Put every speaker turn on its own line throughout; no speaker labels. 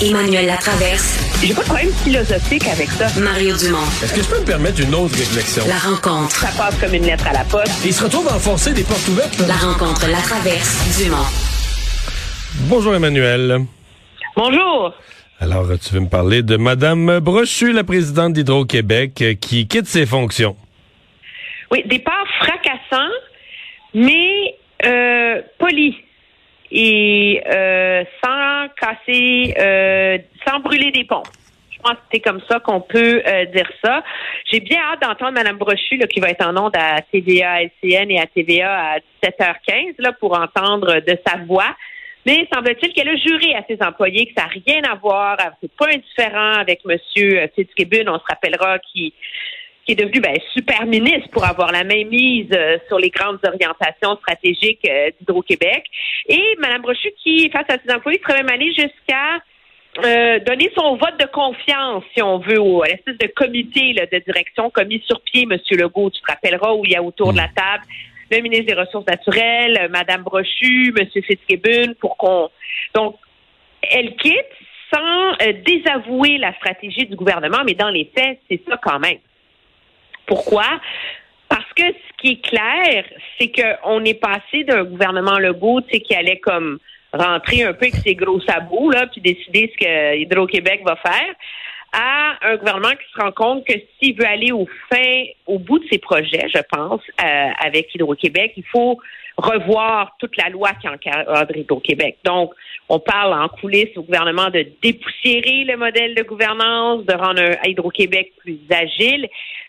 Emmanuel Latraverse.
J'ai pas de problème philosophique avec ça.
Mario Dumont.
Est-ce que je peux me permettre une autre réflexion?
La rencontre.
Ça passe comme une lettre à la poste.
il se retrouve à enfoncer des portes ouvertes. Là.
La rencontre, la traverse, Dumont.
Bonjour Emmanuel.
Bonjour.
Alors, tu veux me parler de Madame Brochu, la présidente d'Hydro-Québec, qui quitte ses fonctions.
Oui, départ fracassant, mais euh, poli et euh, sans casser, euh, sans brûler des ponts. Je pense que c'est comme ça qu'on peut euh, dire ça. J'ai bien hâte d'entendre Mme Brochu, là, qui va être en ondes à TVA LCN et à TVA à 17h15 là, pour entendre de sa voix. Mais semble-t-il qu'elle a juré à ses employés que ça n'a rien à voir, c'est pas indifférent avec M. Fitzgibbon, on se rappellera, qui qui est devenu ben, super ministre pour avoir la même mise euh, sur les grandes orientations stratégiques euh, d'Hydro-Québec. Et Mme Brochu, qui, face à ses employés, serait même allée jusqu'à euh, donner son vote de confiance, si on veut, au, à l'espèce de comité de direction qu'a mis sur pied M. Legault. Tu te rappelleras où il y a autour de la table le ministre des Ressources naturelles, Mme Brochu, M. Fitzgibbon, pour qu'on... Donc, elle quitte sans désavouer la stratégie du gouvernement, mais dans les faits, c'est ça quand même. Pourquoi? Parce que ce qui est clair, c'est qu'on est passé d'un gouvernement Legault, qui allait comme rentrer un peu avec ses gros sabots, là, puis décider ce que Hydro-Québec va faire, à un gouvernement qui se rend compte que s'il veut aller au fin, au bout de ses projets, je pense, euh, avec Hydro-Québec, il faut revoir toute la loi qui encadre Hydro-Québec. Donc, on parle en coulisses au gouvernement de dépoussiérer le modèle de gouvernance, de rendre Hydro-Québec plus agile.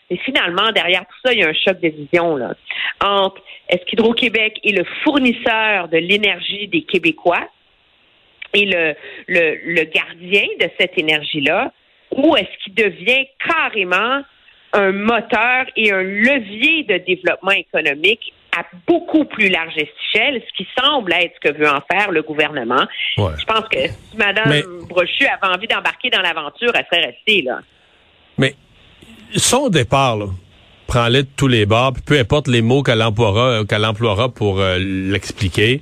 Mais finalement, derrière tout ça, il y a un choc de vision là. entre est-ce qu'Hydro-Québec est le fournisseur de l'énergie des Québécois et le, le, le gardien de cette énergie-là, ou est-ce qu'il devient carrément un moteur et un levier de développement économique à beaucoup plus large échelle, ce qui semble être ce que veut en faire le gouvernement. Je pense que si Mme Brochu avait envie d'embarquer dans l'aventure, elle serait restée là.
Mais son départ, là, prend-le de tous les bords, peu importe les mots qu'elle emploiera, qu'elle emploiera pour euh, l'expliquer,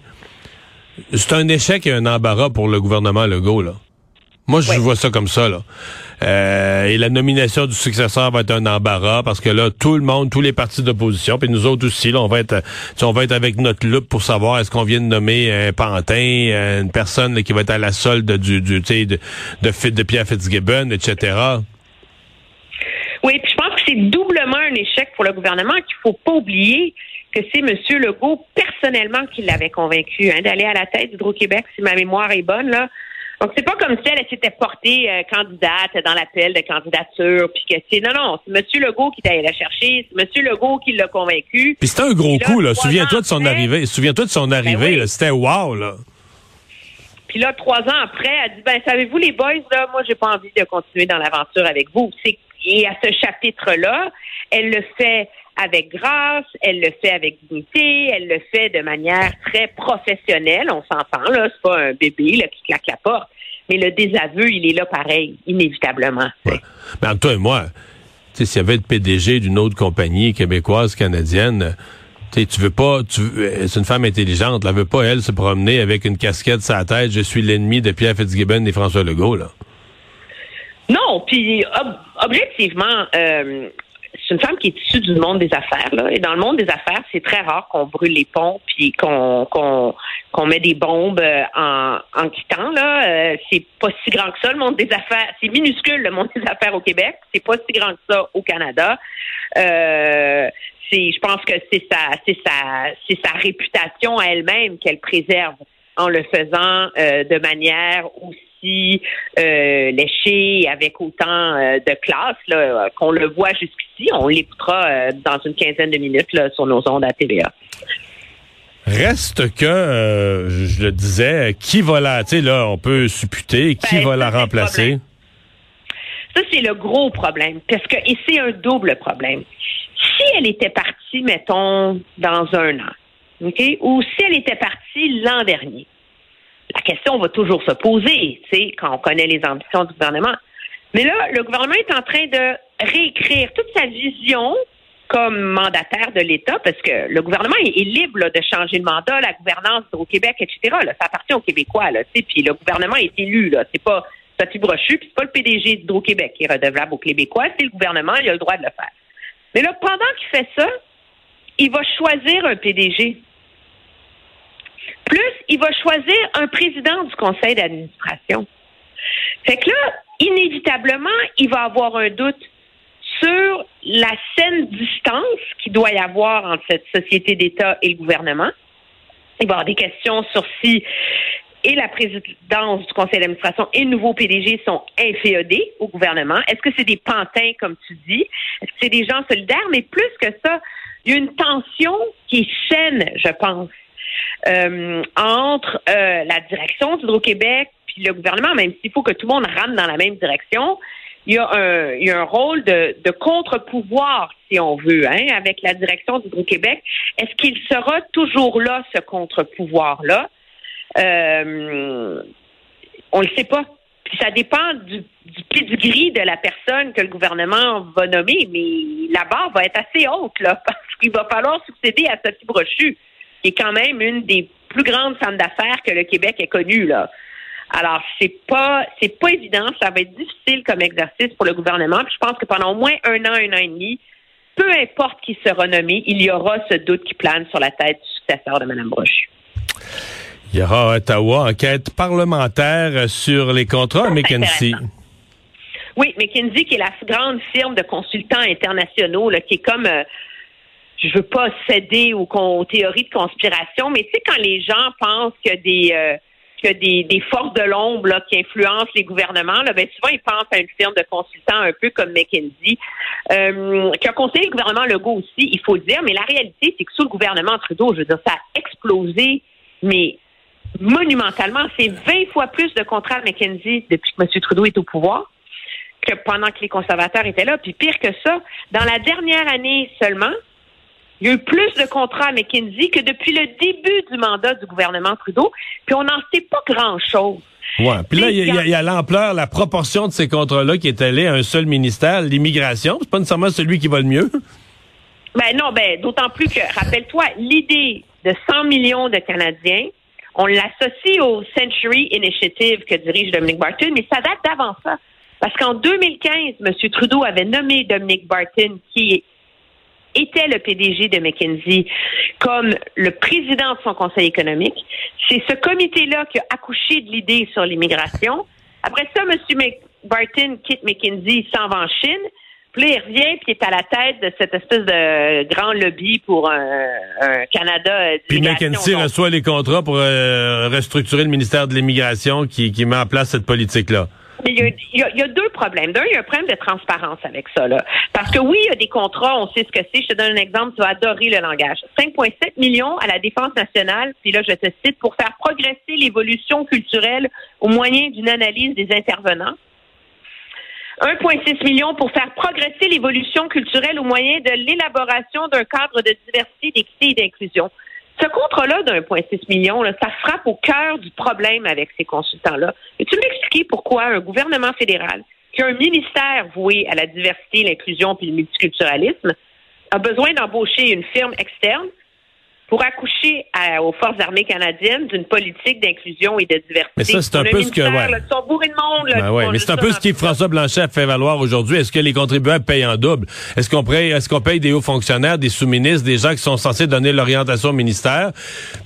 c'est un échec et un embarras pour le gouvernement Legault, là. Moi, je vois ça comme ça, là. Euh, et la nomination du successeur va être un embarras parce que là, tout le monde, tous les partis d'opposition, puis nous autres aussi, là, on va être, on va être avec notre loupe pour savoir est-ce qu'on vient de nommer un pantin, une personne qui va être à la solde du, du, de, de, de, de Pierre Fitzgibbon, etc.
Oui, puis je pense que c'est doublement un échec pour le gouvernement qu'il faut pas oublier que c'est M. Legault personnellement qui l'avait convaincu hein, d'aller à la tête d'Hydro-Québec, si ma mémoire est bonne. là. Donc, c'est pas comme si elle, s'était portée euh, candidate dans l'appel de candidature, puis que c'est non, non, c'est M. Legault qui est allé la chercher, c'est M. Legault qui l'a convaincu.
Puis c'était un gros coup, là. Souviens-toi de son arrivée. Souviens-toi de son ben arrivée, C'était wow, là.
Puis là, trois ans après, elle dit ben savez-vous les boys là, moi j'ai pas envie de continuer dans l'aventure avec vous. C'est et à ce chapitre-là, elle le fait avec grâce, elle le fait avec dignité, elle le fait de manière très professionnelle. On s'entend, là, c'est pas un bébé là, qui claque la porte. Mais le désaveu, il est là pareil, inévitablement.
Mais entre toi et moi, s'il y avait le PDG d'une autre compagnie québécoise, canadienne, tu veux pas, tu, c'est une femme intelligente, elle veut pas, elle, se promener avec une casquette sur la tête, je suis l'ennemi de Pierre Fitzgibbon et François Legault, là.
Non, puis objectivement, euh, c'est une femme qui est issue du monde des affaires. Là, et dans le monde des affaires, c'est très rare qu'on brûle les ponts puis qu'on qu'on met des bombes euh, en, en quittant. Là, euh, c'est pas si grand que ça le monde des affaires. C'est minuscule le monde des affaires au Québec. C'est pas si grand que ça au Canada. Je pense que c'est sa, c'est sa, c'est sa réputation à elle-même qu'elle préserve en le faisant de manière aussi euh, léché avec autant euh, de classe là, qu'on le voit jusqu'ici. On l'écoutera euh, dans une quinzaine de minutes là, sur nos ondes à TVA.
Reste que, je le disais, qui va la, tu sais, là, on peut supputer, qui ben, va la remplacer?
Ça, c'est le gros problème. Parce que, et c'est un double problème. Si elle était partie, mettons, dans un an, OK? Ou si elle était partie l'an dernier, la question va toujours se poser, tu sais, quand on connaît les ambitions du gouvernement. Mais là, le gouvernement est en train de réécrire toute sa vision comme mandataire de l'État, parce que le gouvernement est, libre de changer de mandat, la gouvernance au Québec, etc. Ça appartient aux Québécois, là, puis le gouvernement est élu, c'est pas Sophie Brochu, puis c'est pas le PDG d'Hydro-Québec qui est redevable aux Québécois, c'est le gouvernement, il a le droit de le faire. Mais là, pendant qu'il fait ça, il va choisir un PDG. Plus, il va choisir un président du conseil d'administration. Fait que là, inévitablement, il va avoir un doute sur la saine distance qu'il doit y avoir entre cette société d'État et le gouvernement. Il va y avoir des questions sur si et la présidence du conseil d'administration et le nouveau PDG sont inféodés au gouvernement. Est-ce que c'est des pantins, comme tu dis? Est-ce que c'est des gens solidaires? Mais plus que ça, il y a une tension qui est je pense, euh, entre euh, la direction d'Hydro-Québec puis le gouvernement, même s'il faut que tout le monde rentre dans la même direction. Il y a un, il y a un rôle de, contre-pouvoir, si on veut, hein, avec la direction d'Hydro-Québec. Est-ce qu'il sera toujours là, ce contre-pouvoir-là? Euh, on le sait pas. Puis ça dépend du, du pedigree de la personne que le gouvernement va nommer, mais la barre va être assez haute, là, parce qu'il va falloir succéder à Sophie Brochu, qui est quand même une des plus grandes femmes d'affaires que le Québec ait connues, là. Alors, c'est pas c'est pas évident, ça va être difficile comme exercice pour le gouvernement. Puis je pense que pendant au moins un an, un an et demi, peu importe qui sera nommé, il y aura ce doute qui plane sur la tête du successeur de Mme Brochu.
Il y aura à Ottawa enquête parlementaire sur les contrats McKinsey.
Oui, McKinsey, qui est la grande firme de consultants internationaux, là, qui est comme, euh, je veux pas céder aux, théories de conspiration, mais tu sais, quand les gens pensent que des, euh, des, des, forces de l'ombre qui influencent les gouvernements, là, ben souvent ils pensent à une firme de consultants un peu comme McKinsey, euh, qui a conseillé le gouvernement Legault aussi, il faut le dire, mais la réalité, c'est que sous le gouvernement Trudeau, je veux dire, ça a explosé, mais monumentalement. C'est 20 fois plus de contrats McKenzie depuis que M. Trudeau est au pouvoir que pendant que les conservateurs étaient là. Puis pire que ça, dans la dernière année seulement, il y a eu plus de contrats à McKinsey que depuis le début du mandat du gouvernement Trudeau, puis on n'en sait pas grand-chose.
Ouais. Puis là, il y a, l'ampleur, la proportion de ces contrats-là qui est allée à un seul ministère, l'immigration. C'est pas nécessairement celui qui va le mieux.
Ben non, ben d'autant plus que, rappelle-toi, l'idée de 100 millions de Canadiens, on l'associe au Century Initiative que dirige Dominic Barton, mais ça date d'avant ça. Parce qu'en 2015, M. Trudeau avait nommé Dominic Barton, qui était le PDG de McKinsey, comme le président de son conseil économique. C'est ce comité-là qui a accouché de l'idée sur l'immigration. Après ça, M. Barton quitte McKinsey, s'en va en Chine. Puis là, il revient, puis il est à la tête de cette espèce de grand lobby pour un, Canada.
Puis McKinsey reçoit les contrats pour euh, restructurer le ministère de l'Immigration qui, qui met en place cette politique-là.
Mais il y, a, deux problèmes. D'un, il y a un problème de transparence avec ça. Là. Parce que oui, il y a des contrats, on sait ce que c'est. Je te donne un exemple, tu vas adorer le langage. 5,7 millions à la Défense nationale, puis là, je te cite, pour faire progresser l'évolution culturelle au moyen d'une analyse des intervenants. 1,6 million pour faire progresser l'évolution culturelle au moyen de l'élaboration d'un cadre de diversité, d'équité et d'inclusion. Ce contrat-là d'un 1,6 million, ça frappe au cœur du problème avec ces consultants-là. Peux-tu m'expliquer pourquoi un gouvernement fédéral qui a un ministère voué à la diversité, l'inclusion et le multiculturalisme a besoin d'embaucher une firme externe pour accoucher aux forces armées canadiennes d'une politique d'inclusion et de diversité.
Mais ça, c'est un peu ce que... Ouais.
Là, sont bourrés de monde. Là,
ben mais c'est un peu ce qui François Blanchet a fait valoir aujourd'hui. Est-ce que les contribuables payent en double? Est-ce qu'on paye, est-ce qu'on paye des hauts fonctionnaires, des sous-ministres, des gens qui sont censés donner l'orientation au ministère,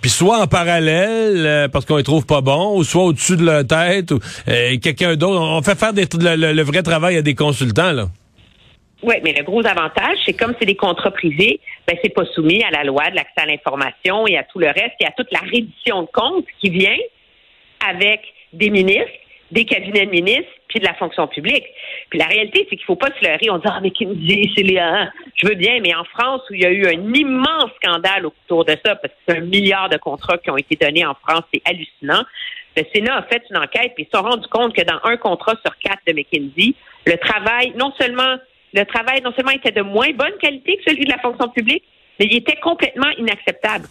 puis soit en parallèle, euh, parce qu'on les trouve pas bons, ou soit au-dessus de leur tête, ou euh, quelqu'un d'autre. On fait faire le, le vrai travail à des consultants, là.
Oui, mais le gros avantage, c'est comme c'est des contrats privés, ben c'est pas soumis à la loi de l'accès à l'information et à tout le reste et à toute la reddition de comptes qui vient avec des ministres, des cabinets de ministres, puis de la fonction publique. Puis la réalité, c'est qu'il faut pas se leurrer. On dit ah mais qui me dit c'est les hein? je veux bien, mais en France où il y a eu un immense scandale autour de ça parce que c'est un milliard de contrats qui ont été donnés en France, c'est hallucinant. Le Sénat a fait une enquête puis ils se sont rendus compte que dans un contrat sur quatre de McKinsey, le travail non seulement le travail non seulement était de moins bonne qualité que celui de la fonction publique, mais il était complètement inacceptable.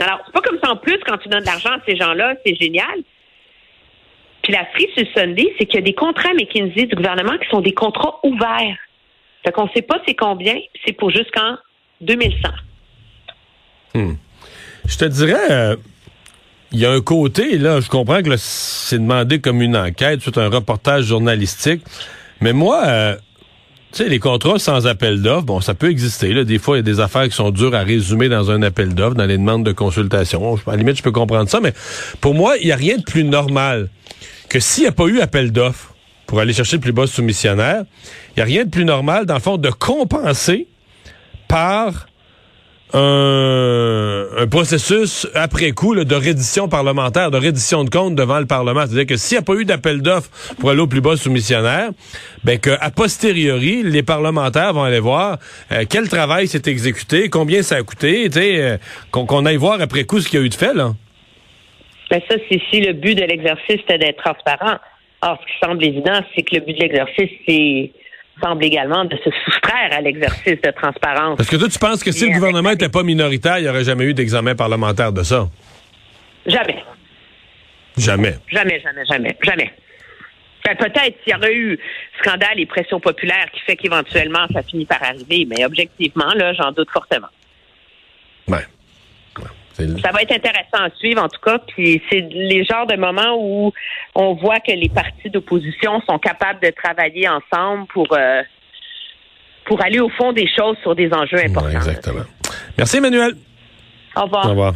Alors, c'est pas comme ça en plus, quand tu donnes de l'argent à ces gens-là, c'est génial. Puis la frise sur Sunday, c'est qu'il y a des contrats McKinsey du gouvernement qui sont des contrats ouverts. Fait qu'on sait pas c'est combien, c'est pour jusqu'en 2100.
Hmm. Je te dirais, euh, il y a un côté, là, je comprends que c'est demandé comme une enquête, c'est un reportage journalistique, mais moi, euh, tu sais, les contrats sans appel d'offres, bon, ça peut exister. Là. Des fois, il y a des affaires qui sont dures à résumer dans un appel d'offres, dans les demandes de consultation. À la limite, je peux comprendre ça, mais pour moi, il n'y a rien de plus normal que s'il n'y a pas eu appel d'offres pour aller chercher le plus bas soumissionnaire, il n'y a rien de plus normal, dans le fond, de compenser par un, processus après coup de reddition parlementaire, de reddition de comptes devant le Parlement. C'est-à-dire que s'il n'y a pas eu d'appel d'offres pour aller au plus bas soumissionnaire, ben que posteriori, les parlementaires vont aller voir euh, quel travail s'est exécuté, combien ça a coûté, euh, qu'on aille voir après coup ce qu'il y a eu de fait. Là.
Ben ça, c'est si le but de l'exercice était d'être transparent. Or, ce qui semble évident, c'est que le but de l'exercice, c'est semble également de se soustraire à l'exercice de transparence.
Parce que toi, tu penses que si le gouvernement n'était pas minoritaire, il n'y aurait jamais eu d'examen parlementaire de ça?
Jamais.
Jamais.
Jamais, jamais, jamais, jamais. Ben, peut-être s'il y aurait eu scandale et pression populaire qui fait qu'éventuellement ça finit par arriver, mais objectivement, là, j'en doute fortement.
Ouais.
Ça va être intéressant à suivre, en tout cas. Puis c'est les genres de moments où on voit que les partis d'opposition sont capables de travailler ensemble pour euh, pour aller au fond des choses sur des enjeux importants.
exactement. Merci, Emmanuel.
Au revoir.
Au revoir.